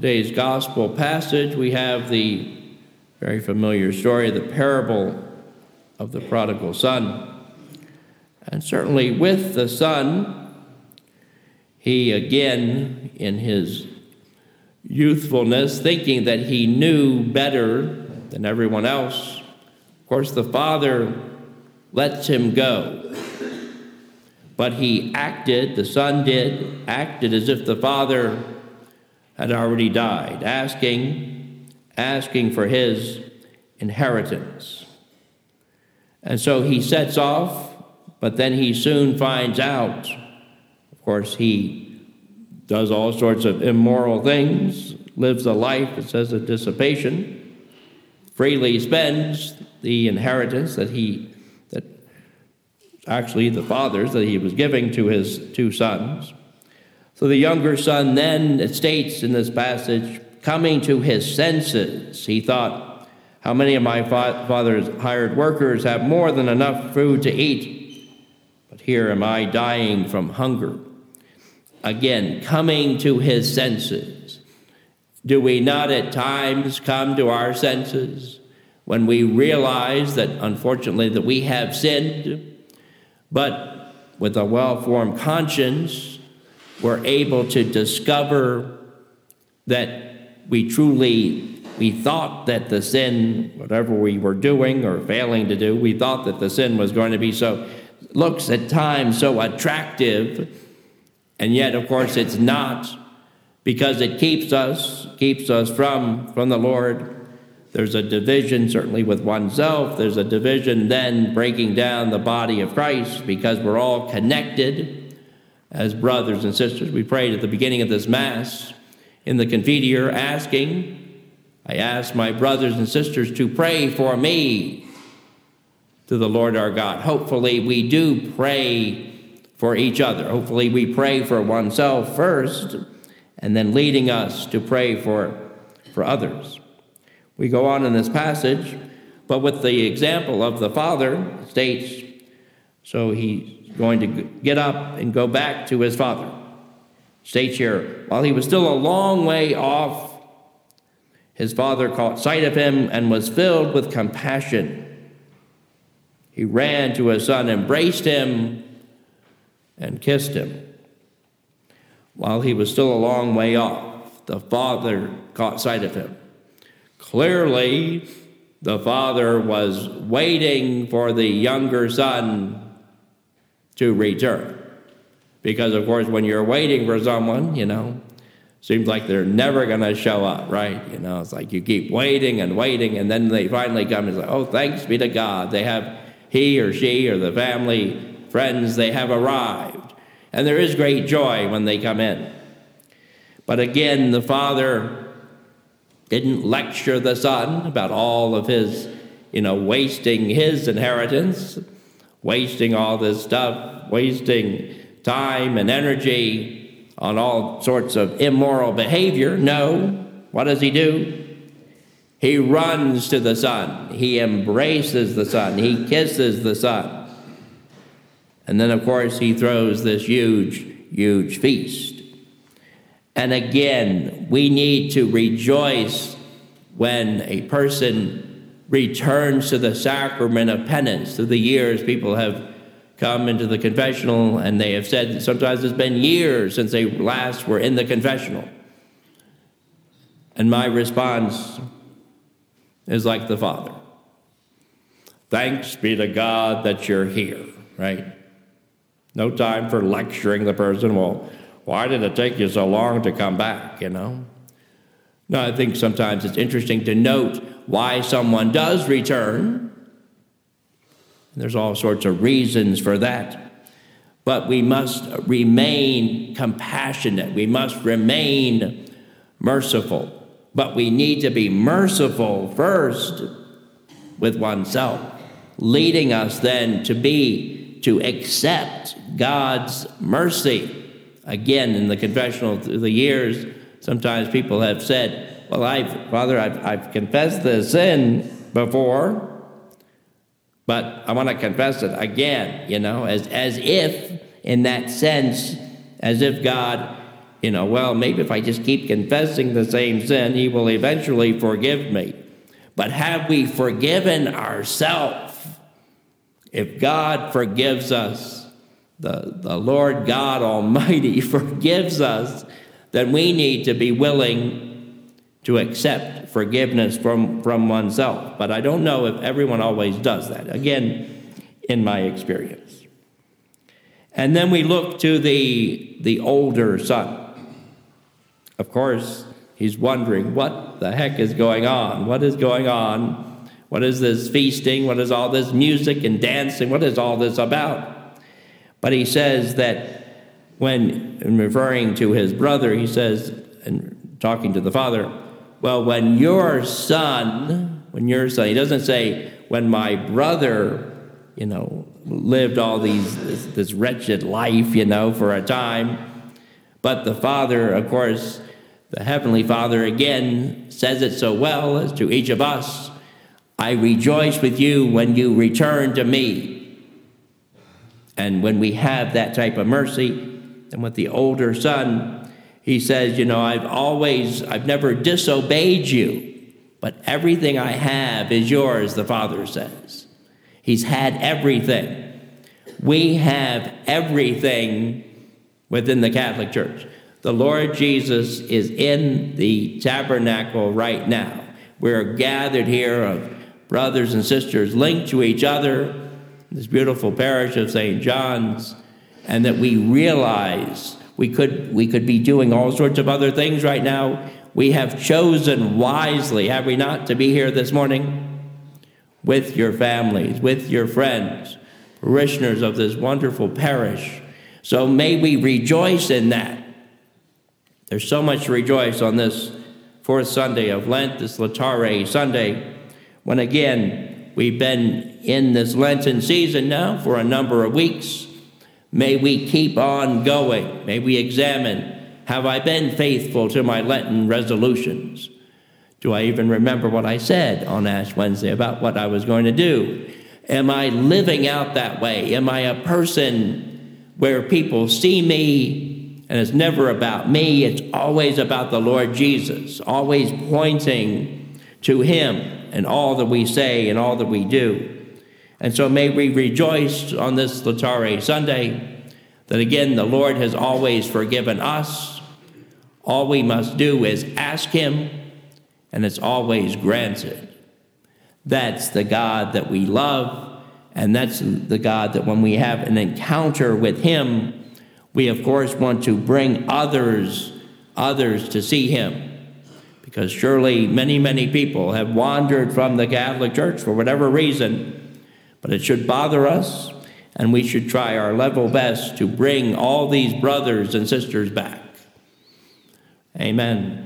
today's gospel passage, we have the very familiar story, the parable of the prodigal son. And certainly with the son, he again, in his youthfulness, thinking that he knew better than everyone else, of course, the father lets him go. But he acted, the son did, acted as if the father had already died, asking, asking for his inheritance. And so he sets off, but then he soon finds out. Of course, he does all sorts of immoral things, lives a life, that says, of dissipation, freely spends the inheritance that he, that actually the father's, that he was giving to his two sons. So the younger son then, states in this passage, coming to his senses, he thought, How many of my father's hired workers have more than enough food to eat? But here am I dying from hunger. Again, coming to his senses. Do we not at times come to our senses when we realize that, unfortunately, that we have sinned, but with a well formed conscience, we're able to discover that we truly we thought that the sin whatever we were doing or failing to do we thought that the sin was going to be so looks at times so attractive and yet of course it's not because it keeps us keeps us from from the lord. There's a division certainly with oneself. There's a division then breaking down the body of christ because we're all connected as brothers and sisters. We prayed at the beginning of this Mass in the Confiteor asking, I ask my brothers and sisters to pray for me to the Lord our God. Hopefully, we do pray for each other. Hopefully, we pray for oneself first and then leading us to pray for, for others. We go on in this passage, but with the example of the Father, states, so he going to get up and go back to his father. States here, while he was still a long way off, his father caught sight of him and was filled with compassion. He ran to his son, embraced him, and kissed him. While he was still a long way off, the father caught sight of him. Clearly, the father was waiting for the younger son to return. Because, of course, when you're waiting for someone, you know, seems like they're never going to show up, right? You know, it's like you keep waiting and waiting, and then they finally come and say, oh, thanks be to God. They have, he or she or the family, friends, they have arrived. And there is great joy when they come in. But again, the father didn't lecture the son about all of his, you know, wasting his inheritance wasting all this stuff, wasting time and energy on all sorts of immoral behavior. No. What does he do? He runs to the son. He embraces the son. He kisses the son. And then, of course, he throws this huge, huge feast. And again, we need to rejoice when a person returns to the sacrament of penance. Through the years, people have come into the confessional and they have said sometimes it's been years since they last were in the confessional. And my response is like the Father Thanks be to God that you're here, right? No time for lecturing the person. Well, why did it take you so long to come back, you know? No, I think sometimes it's interesting to note why someone does return. There's all sorts of reasons for that. But we must remain compassionate. We must remain merciful. But we need to be merciful first with oneself, leading us then to be, to accept God's mercy. Again, in the confessional through the years, sometimes people have said, well, I've, Father, I've, I've confessed the sin before, but I want to confess it again, you know, as, as if, in that sense, as if God you know, well, maybe if I just keep confessing the same sin, he will eventually forgive me. But have we forgiven ourselves? If God forgives us, the, the Lord God Almighty forgives us, then we need to be willing to accept forgiveness from, from oneself. But I don't know if everyone always does that. Again, in my experience. And then we look to the, the older son. Of course, he's wondering what the heck is going on? What is going on? What is this feasting? What is all this music and dancing? What is all this about? But he says that when, in referring to his brother, he says, and talking to the father, well, when your son, when your son, he doesn't say, when my brother, you know, lived all these, this, this wretched life, you know, for a time. But the father, of course, the Heavenly Father again says it so well as to each of us I rejoice with you when you return to me. And when we have that type of mercy, and with the older son, he says, You know, I've always, I've never disobeyed you, but everything I have is yours, the Father says. He's had everything. We have everything within the Catholic Church. The Lord Jesus is in the tabernacle right now. We're gathered here of brothers and sisters linked to each other, this beautiful parish of St. John's, and that we realize we could, we could be doing all sorts of other things right now. We have chosen wisely, have we not, to be here this morning with your families, with your friends, parishioners of this wonderful parish. So may we rejoice in that there's so much to rejoice on this fourth Sunday of Lent, this Laetare Sunday, when again we've been in this Lenten season now for a number of weeks. May we keep on going. May we examine have I been faithful to my Lenten resolutions? Do I even remember what I said on Ash Wednesday about what I was going to do? Am I living out that way? Am I a person where people see me and it's never about me, it's always about the Lord Jesus, always pointing to Him in all that we say and all that we do. And so may we rejoice on this Laetare Sunday that again the Lord has always forgiven us. All we must do is ask Him, and it's always granted. That's the God that we love, and that's the God that when we have an encounter with Him, we, of course, want to bring others, others to see him. Because surely many, many people have wandered from the Catholic Church for whatever reason, but it should bother us, and we should try our level best to bring all these brothers and sisters back. Amen.